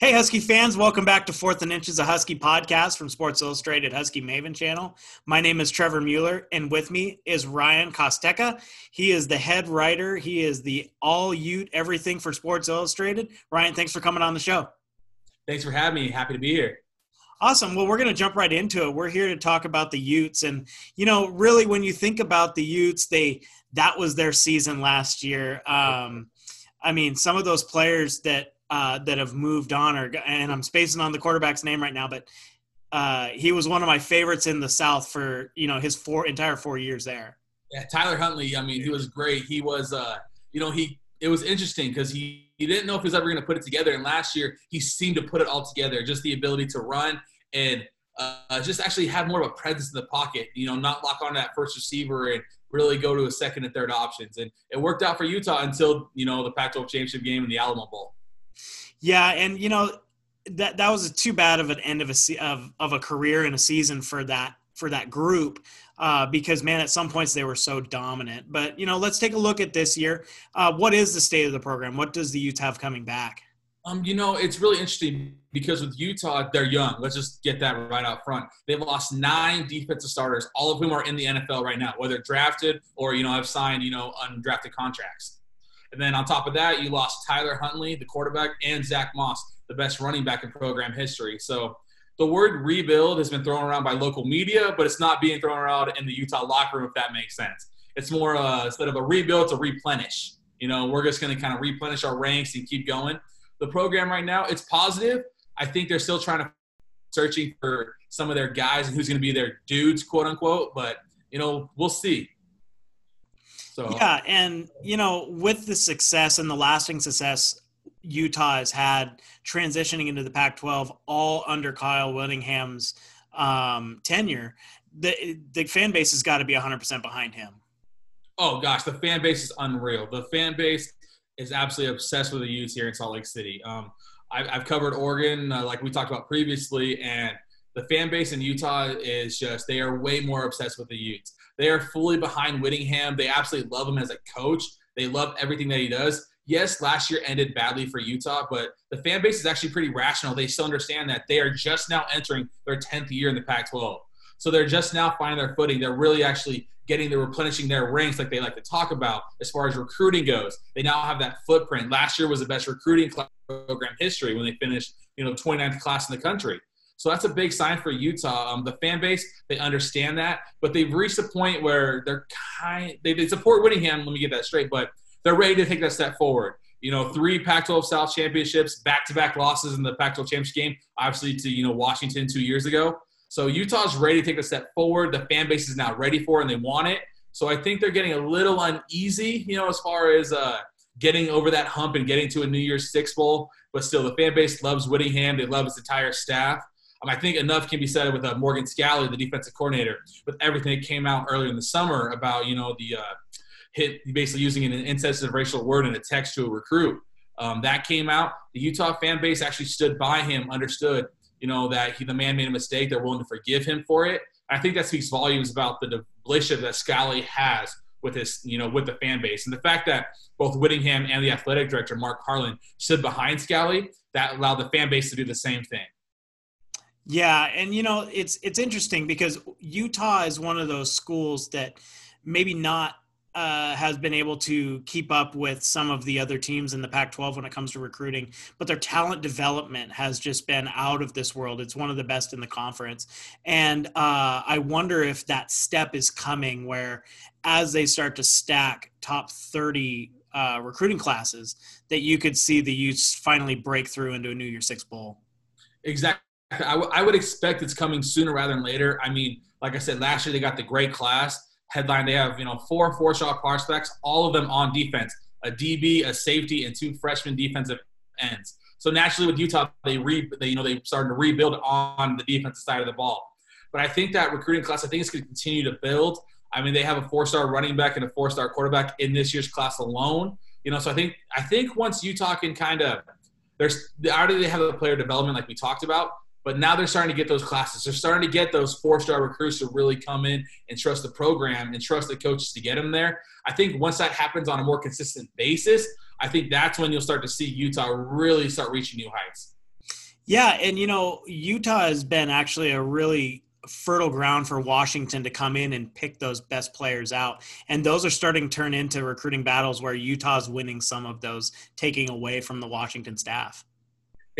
Hey, Husky fans, welcome back to Fourth and Inches, a Husky podcast from Sports Illustrated Husky Maven channel. My name is Trevor Mueller, and with me is Ryan Kostecka. He is the head writer, he is the all Ute everything for Sports Illustrated. Ryan, thanks for coming on the show. Thanks for having me. Happy to be here. Awesome. Well, we're going to jump right into it. We're here to talk about the Utes. And, you know, really, when you think about the Utes, they that was their season last year. Um, I mean, some of those players that uh, that have moved on, or and I'm spacing on the quarterback's name right now, but uh, he was one of my favorites in the South for you know his four entire four years there. Yeah, Tyler Huntley. I mean, he was great. He was, uh, you know, he it was interesting because he he didn't know if he was ever going to put it together, and last year he seemed to put it all together. Just the ability to run and uh, just actually have more of a presence in the pocket. You know, not lock on that first receiver and really go to a second and third options. And it worked out for Utah until you know the Pac-12 championship game and the Alamo Bowl. Yeah, and you know that that was too bad of an end of a of of a career and a season for that for that group uh, because man, at some points they were so dominant. But you know, let's take a look at this year. Uh, what is the state of the program? What does the Utah have coming back? Um, you know, it's really interesting because with Utah, they're young. Let's just get that right out front. They've lost nine defensive starters, all of whom are in the NFL right now, whether drafted or you know have signed you know undrafted contracts. And then on top of that, you lost Tyler Huntley, the quarterback, and Zach Moss, the best running back in program history. So the word rebuild has been thrown around by local media, but it's not being thrown around in the Utah locker room, if that makes sense. It's more uh, instead of a rebuild, it's a replenish. You know, we're just going to kind of replenish our ranks and keep going. The program right now, it's positive. I think they're still trying to searching for some of their guys and who's going to be their dudes, quote unquote. But you know, we'll see. So yeah, and you know, with the success and the lasting success Utah has had transitioning into the Pac-12, all under Kyle Whittingham's um, tenure, the the fan base has got to be 100% behind him. Oh gosh, the fan base is unreal. The fan base is absolutely obsessed with the Utes here in Salt Lake City. Um, I, have covered Oregon, uh, like we talked about previously, and the fan base in Utah is just they are way more obsessed with the Utes. They are fully behind Whittingham. They absolutely love him as a coach. They love everything that he does. Yes, last year ended badly for Utah, but the fan base is actually pretty rational. They still understand that they are just now entering their 10th year in the Pac 12. So they're just now finding their footing. They're really actually getting the replenishing their ranks like they like to talk about as far as recruiting goes. They now have that footprint. Last year was the best recruiting program history when they finished, you know, 29th class in the country. So that's a big sign for Utah. Um, the fan base, they understand that, but they've reached a point where they're kind they, they support Whittingham, let me get that straight, but they're ready to take that step forward. You know, three Pac-12 South championships, back-to-back losses in the Pac-12 championship game, obviously to you know Washington two years ago. So Utah's ready to take a step forward. The fan base is now ready for it, and they want it. So I think they're getting a little uneasy, you know, as far as uh, getting over that hump and getting to a New Year's Six bowl. But still, the fan base loves Whittingham. They love his entire staff. Um, I think enough can be said with uh, Morgan Scalley, the defensive coordinator, with everything that came out earlier in the summer about you know the uh, hit basically using an insensitive racial word in a text to a recruit. Um, that came out. The Utah fan base actually stood by him, understood you know that he, the man made a mistake. They're willing to forgive him for it. I think that speaks volumes about the relationship that Scalley has with his, you know, with the fan base, and the fact that both Whittingham and the athletic director Mark Harlan stood behind Scalley, that allowed the fan base to do the same thing. Yeah, and you know it's it's interesting because Utah is one of those schools that maybe not uh, has been able to keep up with some of the other teams in the Pac-12 when it comes to recruiting, but their talent development has just been out of this world. It's one of the best in the conference, and uh, I wonder if that step is coming where, as they start to stack top thirty uh, recruiting classes, that you could see the Utes finally break through into a New Year Six bowl. Exactly. I, w- I would expect it's coming sooner rather than later. I mean, like I said, last year they got the great class headline. They have you know four four-star prospects, all of them on defense, a DB, a safety, and two freshman defensive ends. So naturally, with Utah, they re they, you know they started to rebuild on the defensive side of the ball. But I think that recruiting class, I think it's going to continue to build. I mean, they have a four-star running back and a four-star quarterback in this year's class alone. You know, so I think I think once Utah can kind of there's already they have a player development like we talked about. But now they're starting to get those classes. They're starting to get those four star recruits to really come in and trust the program and trust the coaches to get them there. I think once that happens on a more consistent basis, I think that's when you'll start to see Utah really start reaching new heights. Yeah, and you know, Utah has been actually a really fertile ground for Washington to come in and pick those best players out. And those are starting to turn into recruiting battles where Utah's winning some of those, taking away from the Washington staff.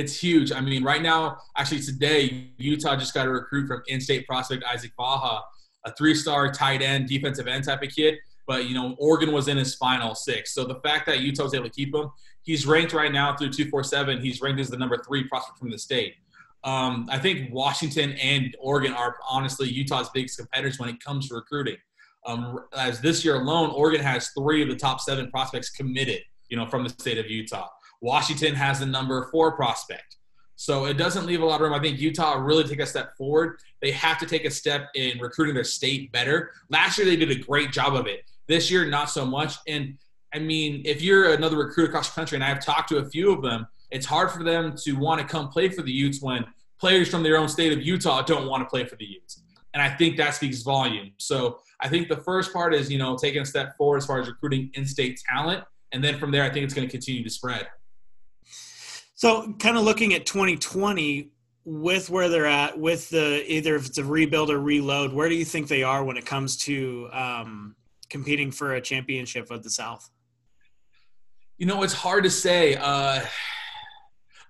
It's huge. I mean, right now, actually today, Utah just got a recruit from in-state prospect Isaac Baja, a three-star tight end, defensive end type of kid. But you know, Oregon was in his final six. So the fact that Utah was able to keep him, he's ranked right now through 247. He's ranked as the number three prospect from the state. Um, I think Washington and Oregon are honestly Utah's biggest competitors when it comes to recruiting. Um, as this year alone, Oregon has three of the top seven prospects committed, you know, from the state of Utah. Washington has the number four prospect. So it doesn't leave a lot of room. I think Utah really take a step forward. They have to take a step in recruiting their state better. Last year they did a great job of it. This year, not so much. And I mean, if you're another recruit across the country, and I've talked to a few of them, it's hard for them to want to come play for the Utes when players from their own state of Utah don't want to play for the Utes. And I think that speaks volume. So I think the first part is, you know, taking a step forward as far as recruiting in-state talent. And then from there, I think it's going to continue to spread. So kind of looking at 2020 with where they're at with the either if it's a rebuild or reload, where do you think they are when it comes to um, competing for a championship of the South? You know, it's hard to say. Uh,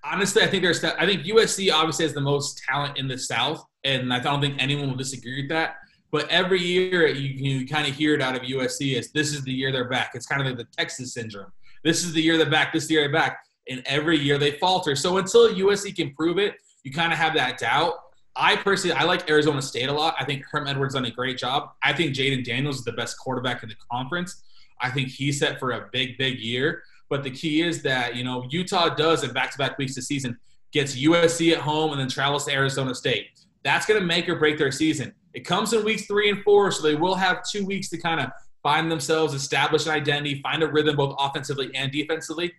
honestly, I think there's. I think USC obviously has the most talent in the South, and I don't think anyone will disagree with that. But every year, you, kind of hear it out of USC as this is the year they're back. It's kind of like the Texas syndrome. This is the year they're back. This is year they're back. And every year they falter. So until USC can prove it, you kind of have that doubt. I personally, I like Arizona State a lot. I think Herm Edwards done a great job. I think Jayden Daniels is the best quarterback in the conference. I think he's set for a big, big year. But the key is that, you know, Utah does in back to back weeks this season, gets USC at home and then travels to Arizona State. That's going to make or break their season. It comes in weeks three and four, so they will have two weeks to kind of find themselves, establish an identity, find a rhythm both offensively and defensively.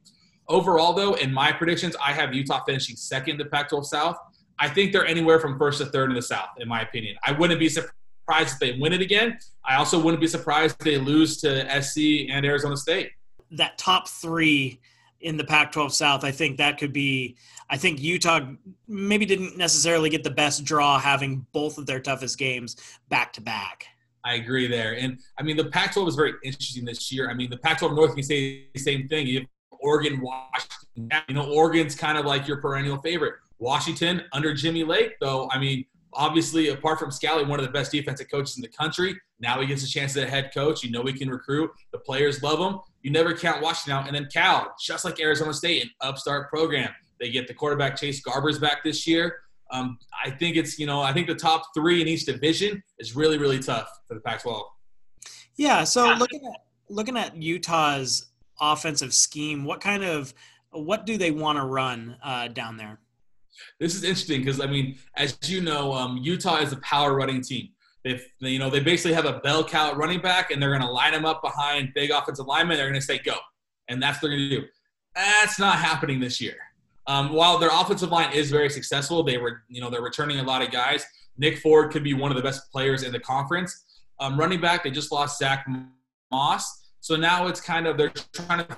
Overall, though, in my predictions, I have Utah finishing second to Pac 12 South. I think they're anywhere from first to third in the South, in my opinion. I wouldn't be surprised if they win it again. I also wouldn't be surprised if they lose to SC and Arizona State that top three in the Pac 12 South, I think that could be. I think Utah maybe didn't necessarily get the best draw having both of their toughest games back to back. I agree there. And I mean, the Pac 12 is very interesting this year. I mean, the Pac 12 North can say the same thing. You Oregon, Washington. You know, Oregon's kind of like your perennial favorite. Washington under Jimmy Lake, though, I mean, obviously, apart from Scalley, one of the best defensive coaches in the country. Now he gets a chance as a head coach. You know he can recruit. The players love him. You never count Washington out. And then Cal, just like Arizona State, an upstart program. They get the quarterback Chase Garbers back this year. Um, I think it's, you know, I think the top three in each division is really, really tough for the Pac-12. Yeah. So looking at looking at Utah's offensive scheme, what kind of what do they want to run uh, down there? This is interesting because I mean, as you know, um, Utah is a power running team. They, you know, they basically have a bell cow running back, and they're going to line them up behind big offensive linemen. They're going to say go, and that's what they're going to do. That's not happening this year. Um, while their offensive line is very successful, they were, you know, they're returning a lot of guys. Nick Ford could be one of the best players in the conference. Um, running back, they just lost Zach Moss, so now it's kind of they're trying to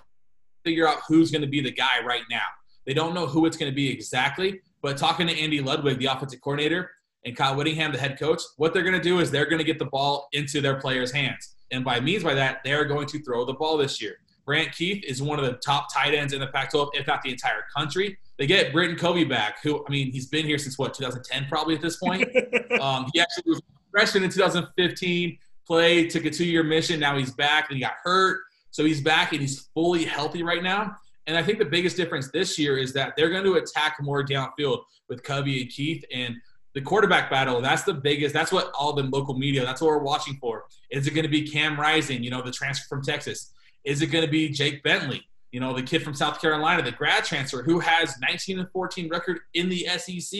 figure out who's going to be the guy right now. They don't know who it's going to be exactly, but talking to Andy Ludwig, the offensive coordinator, and Kyle Whittingham, the head coach, what they're going to do is they're going to get the ball into their players' hands. And by means by that, they're going to throw the ball this year. Brant Kuithe is one of the top tight ends in the Pac-12, if not the entire country. They get Britton Covey back, who I mean, he's been here since what 2010, probably at this point. um, he actually was a freshman in 2015, took a two-year mission. Now he's back, and he got hurt, so he's back and he's fully healthy right now. And I think the biggest difference this year is that they're going to attack more downfield with Covey and Kuithe, and the quarterback battle. That's the biggest. That's what all the local media. That's what we're watching for. Is it going to be Cam Rising? You know, the transfer from Texas. Is it going to be Jake Bentley? You know, the kid from South Carolina, the grad transfer who has 19 and 14 record in the SEC.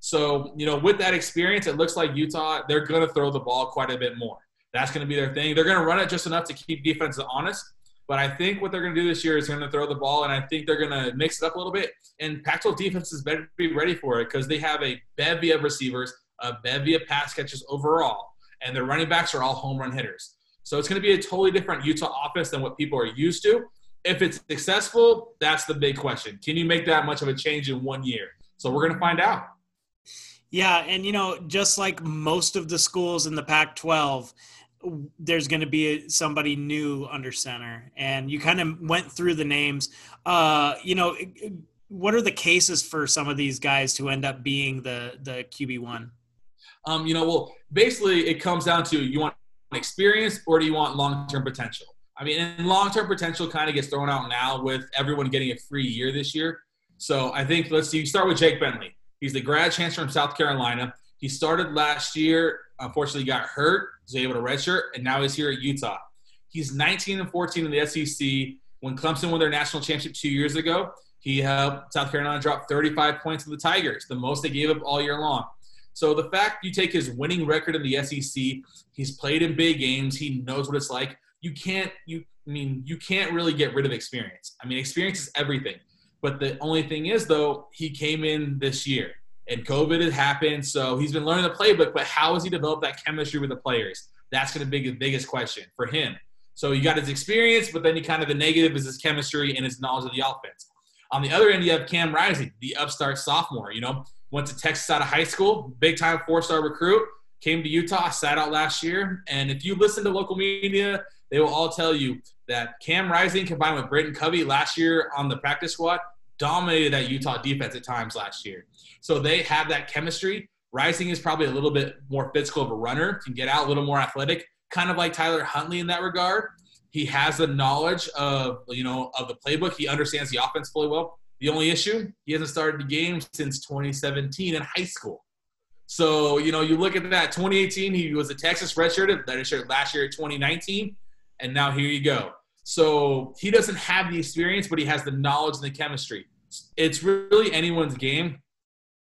So, you know, with that experience, it looks like Utah, they're going to throw the ball quite a bit more. That's going to be their thing. They're going to run it just enough to keep defenses honest. But I think what they're going to do this year is going to throw the ball, and I think they're going to mix it up a little bit. And Pac-12 defenses better be ready for it because they have a bevy of receivers, a bevy of pass catches overall, and their running backs are all home run hitters. So it's going to be a totally different Utah offense than what people are used to. If it's successful, that's the big question. Can you make that much of a change in one year? So we're going to find out. Yeah, and you know, just like most of the schools in the Pac-12, there's going to be somebody new under center, and you kind of went through the names. Uh, you know, what are the cases for some of these guys to end up being the the QB one? Um, you know, well, basically, it comes down to you want experience or do you want long term potential? I mean, and long term potential kind of gets thrown out now with everyone getting a free year this year. So I think let's see. You start with Jake Bentley. He's the grad chancellor from South Carolina. He started last year. Unfortunately, got hurt. Was able to redshirt, and now he's here at Utah. He's 19 and 14 in the SEC. When Clemson won their national championship two years ago, he helped South Carolina drop 35 points to the Tigers, the most they gave up all year long. So the fact you take his winning record in the SEC, he's played in big games, he knows what it's like. You can't you I mean you can't really get rid of experience. I mean experience is everything. But the only thing is though, he came in this year and COVID has happened, so he's been learning the playbook. But how has he developed that chemistry with the players? That's going to be the biggest question for him. So you got his experience, but then you kind of the negative is his chemistry and his knowledge of the offense. On the other end, you have Cam Rising, the upstart sophomore. You know, went to Texas out of high school, big time four star recruit, came to Utah, sat out last year. And if you listen to local media, they will all tell you that Cam Rising combined with Britton Covey last year on the practice squad dominated that Utah defense at times last year. So they have that chemistry. Rising is probably a little bit more physical of a runner, can get out a little more athletic, kind of like Tyler Huntley in that regard. He has the knowledge of you know of the playbook. He understands the offense fully well. The only issue, he hasn't started the game since 2017 in high school. So, you know, you look at that 2018, he was a Texas redshirt, that shirt last year 2019, and now here you go. So he doesn't have the experience, but he has the knowledge and the chemistry. It's really anyone's game.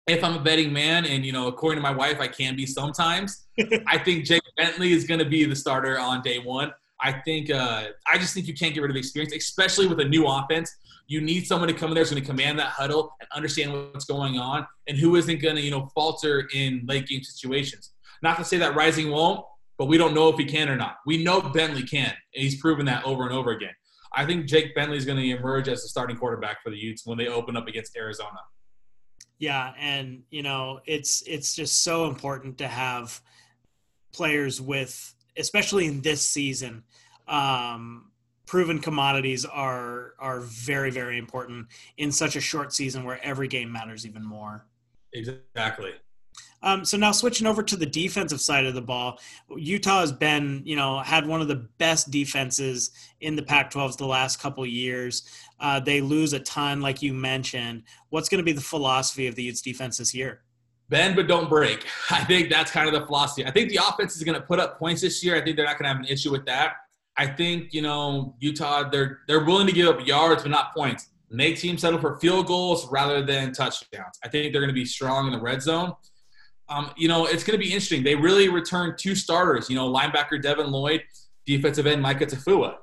If I'm a betting man, and you know, according to my wife, I can be sometimes. I think Jake Bentley is going to be the starter on day one. I think uh, I just think you can't get rid of experience, especially with a new offense. You need someone to come in there who's going to command that huddle and understand what's going on, and who isn't going to, you know, falter in late game situations. Not to say that Rising won't, but we don't know if he can or not. We know Bentley can, and he's proven that over and over again. I think Jake Bentley is going to emerge as the starting quarterback for the Utes when they open up against Arizona. Yeah, and you know, it's it's just so important to have players with especially in this season um, proven commodities are are very very important in such a short season where every game matters even more. Exactly. Um, so now switching over to the defensive side of the ball, Utah has been, you know, had one of the best defenses in the Pac-12s the last couple years. Uh, they lose a ton, like you mentioned. What's going to be the philosophy of the Utes defense this year? Bend but don't break. I think that's kind of the philosophy. I think the offense is going to put up points this year. I think they're not going to have an issue with that. I think you know Utah they're they're willing to give up yards but not points. Make teams settle for field goals rather than touchdowns. I think they're going to be strong in the red zone. Um, you know it's going to be interesting. They really returned two starters. You know linebacker Devin Lloyd, defensive end Mika Tafua.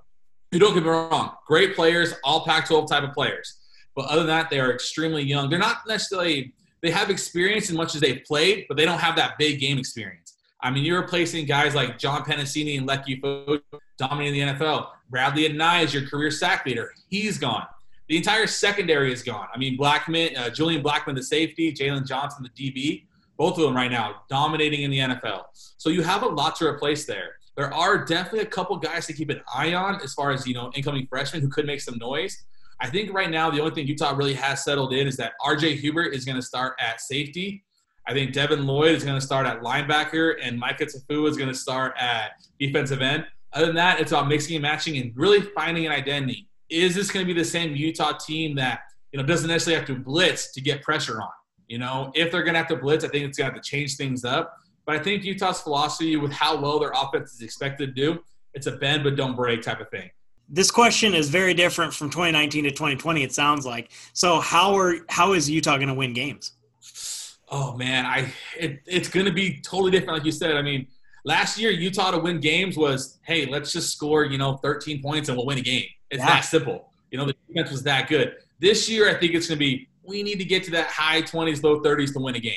You don't get me wrong, great players, all Pac-12 type of players. But other than that, they are extremely young. They're not necessarily they have experience as much as they've played, but they don't have that big game experience. I mean, you're replacing guys like John Penisini and Leki Fotu dominating the NFL. Bradlee Anae is your career sack leader. He's gone. The entire secondary is gone. I mean, Blackmon, uh, Julian Blackmon, the safety, Jaylon Johnson, the DB, both of them right now dominating in the NFL. So you have a lot to replace there. There are definitely a couple guys to keep an eye on as far as you know incoming freshmen who could make some noise. I think right now the only thing Utah really has settled in is that R.J. Hubert is going to start at safety I think Devin Lloyd is going to start at linebacker, and Mika Tafua is going to start at defensive end. Other than that, it's about mixing and matching and really finding an identity. Is this going to be the same Utah team that you know doesn't necessarily have to blitz to get pressure on? You know, if they're going to have to blitz, I think it's going to have to change things up. But I think Utah's philosophy with how well their offense is expected to do, it's a bend but don't break type of thing. This question is very different from 2019 to 2020. It sounds like. So how are how is Utah going to win games? Oh man, I it, it's going to be totally different, like you said. I mean, last year Utah to win games was, hey, let's just score, you know, 13 points and we'll win a game. It's yeah. that simple. You know, the defense was that good. This year, I think it's going to be we need to get to that high 20s, low 30s to win a game.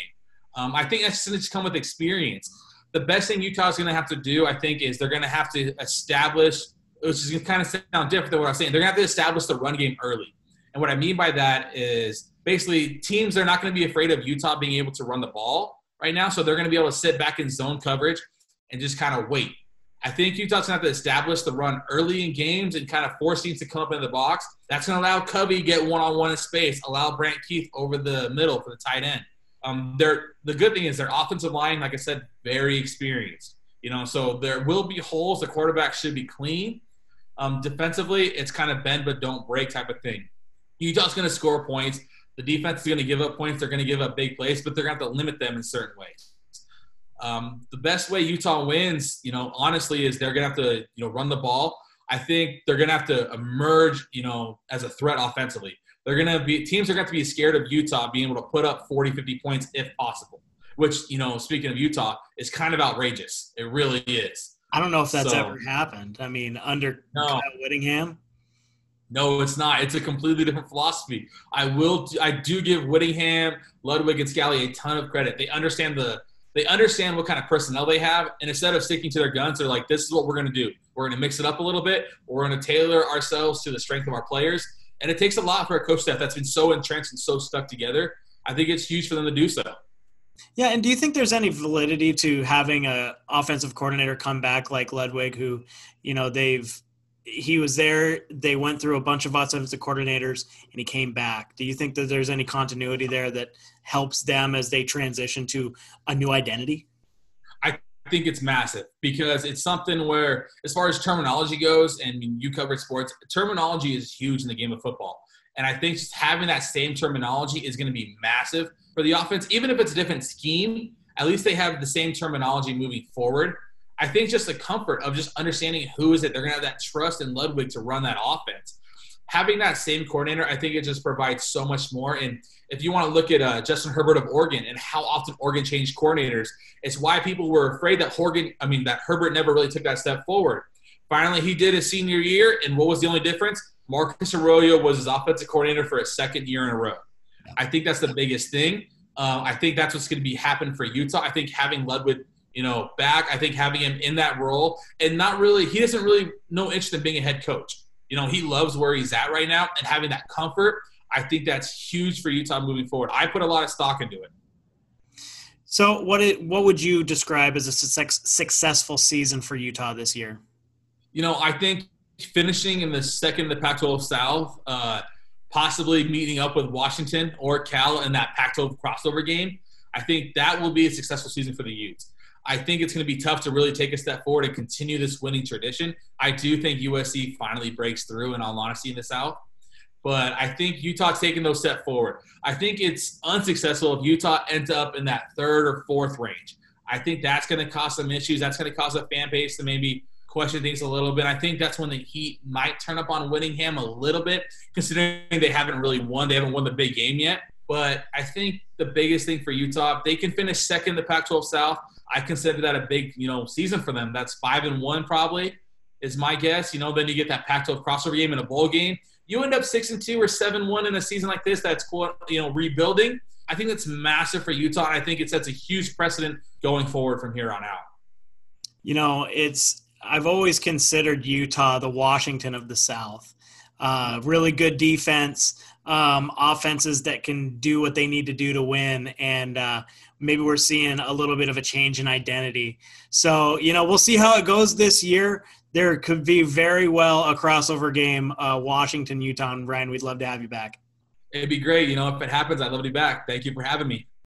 Um, I think that's going to come with experience. The best thing Utah's going to have to do, I think, is they're going to have to establish, which is going to kind of sound different than what I was saying. They're going to have to establish the run game early. And what I mean by that is basically teams are not going to be afraid of Utah being able to run the ball right now. So they're going to be able to sit back in zone coverage and just kind of wait. I think Utah's going to have to establish the run early in games and kind of force teams to come up in the box. That's going to allow Covey get one-on-one in space, allow Brant Kuithe over the middle for the tight end. Um, they're, the good thing is their offensive line, like I said, very experienced. You know, so there will be holes. The quarterback should be clean. Um, defensively, it's kind of bend but don't break type of thing. Utah's going to score points. The defense is going to give up points. They're going to give up big plays, but they're going to have to limit them in certain ways. Um, the best way Utah wins, you know, honestly, is they're going to have to, you know, run the ball. I think they're going to have to emerge, you know, as a threat offensively. They're going to be teams are going to be scared of Utah being able to put up 40, 50 points if possible. Which, you know, speaking of Utah, is kind of outrageous. It really is. I don't know if that's so, ever happened. I mean, under no. Kyle Whittingham. No, it's not. It's a completely different philosophy. I will. I do give Whittingham, Ludwig, and Scalley a ton of credit. They understand the. They understand what kind of personnel they have, and instead of sticking to their guns, they're like, "This is what we're going to do. We're going to mix it up a little bit. We're going to tailor ourselves to the strength of our players." And it takes a lot for a coach staff that's been so entrenched and so stuck together. I think it's huge for them to do so. Yeah, and do you think there's any validity to having a offensive coordinator come back like Ludwig, who, you know, they've he was there. They went through a bunch of offensive coordinators, and he came back. Do you think that there's any continuity there that helps them as they transition to a new identity? I think it's massive because it's something where, as far as terminology goes, and you covered sports, terminology is huge in the game of football. And I think just having that same terminology is going to be massive for the offense, even if it's a different scheme. At least they have the same terminology moving forward. I think just the comfort of just understanding who is it, they're going to have that trust in Ludwig to run that offense. Having that same coordinator, I think it just provides so much more. And if you want to look at uh, Justin Herbert of Oregon and how often Oregon changed coordinators, it's why people were afraid that Oregon, I mean, that Herbert never really took that step forward. Finally, he did his senior year, and what was the only difference? Marcus Arroyo was his offensive coordinator for a second year in a row. I think that's the biggest thing. Uh, I think that's what's going to be happen for Utah. I think having Ludwig – you know, back. I think having him in that role and not really, he doesn't really no interest in being a head coach. You know, he loves where he's at right now and having that comfort. I think that's huge for Utah moving forward. I put a lot of stock into it. So, what it, what would you describe as a successful season for Utah this year? You know, I think finishing in the second the Pac-12 South, uh, possibly meeting up with Washington or Cal in that Pac-12 crossover game. I think that will be a successful season for the Utes. I think it's going to be tough to really take a step forward and continue this winning tradition. I do think USC finally breaks through, in all honesty, in the South. But I think Utah's taking those step forward. I think it's unsuccessful if Utah ends up in that third or fourth range. I think that's going to cause some issues. That's going to cause a fan base to maybe question things a little bit. I think that's when the Heat might turn up on Whittingham a little bit, considering they haven't really won. They haven't won the big game yet. But I think the biggest thing for Utah, they can finish second in the Pac-12 South. I consider that a big, you know, season for them. That's five and one probably is my guess. You know, then you get that Pac-12 crossover game in a bowl game. You end up six and two or seven one in a season like this. That's you know rebuilding. I think that's massive for Utah. I think it sets a huge precedent going forward from here on out. You know, it's I've always considered Utah the Washington of the South. Uh, really good defense, um, offenses that can do what they need to do to win, and uh, maybe we're seeing a little bit of a change in identity. So, you know, we'll see how it goes this year. There could be very well a crossover game, uh, Washington, Utah. And Ryan, we'd love to have you back. It'd be great. You know, if it happens, I'd love to be back. Thank you for having me.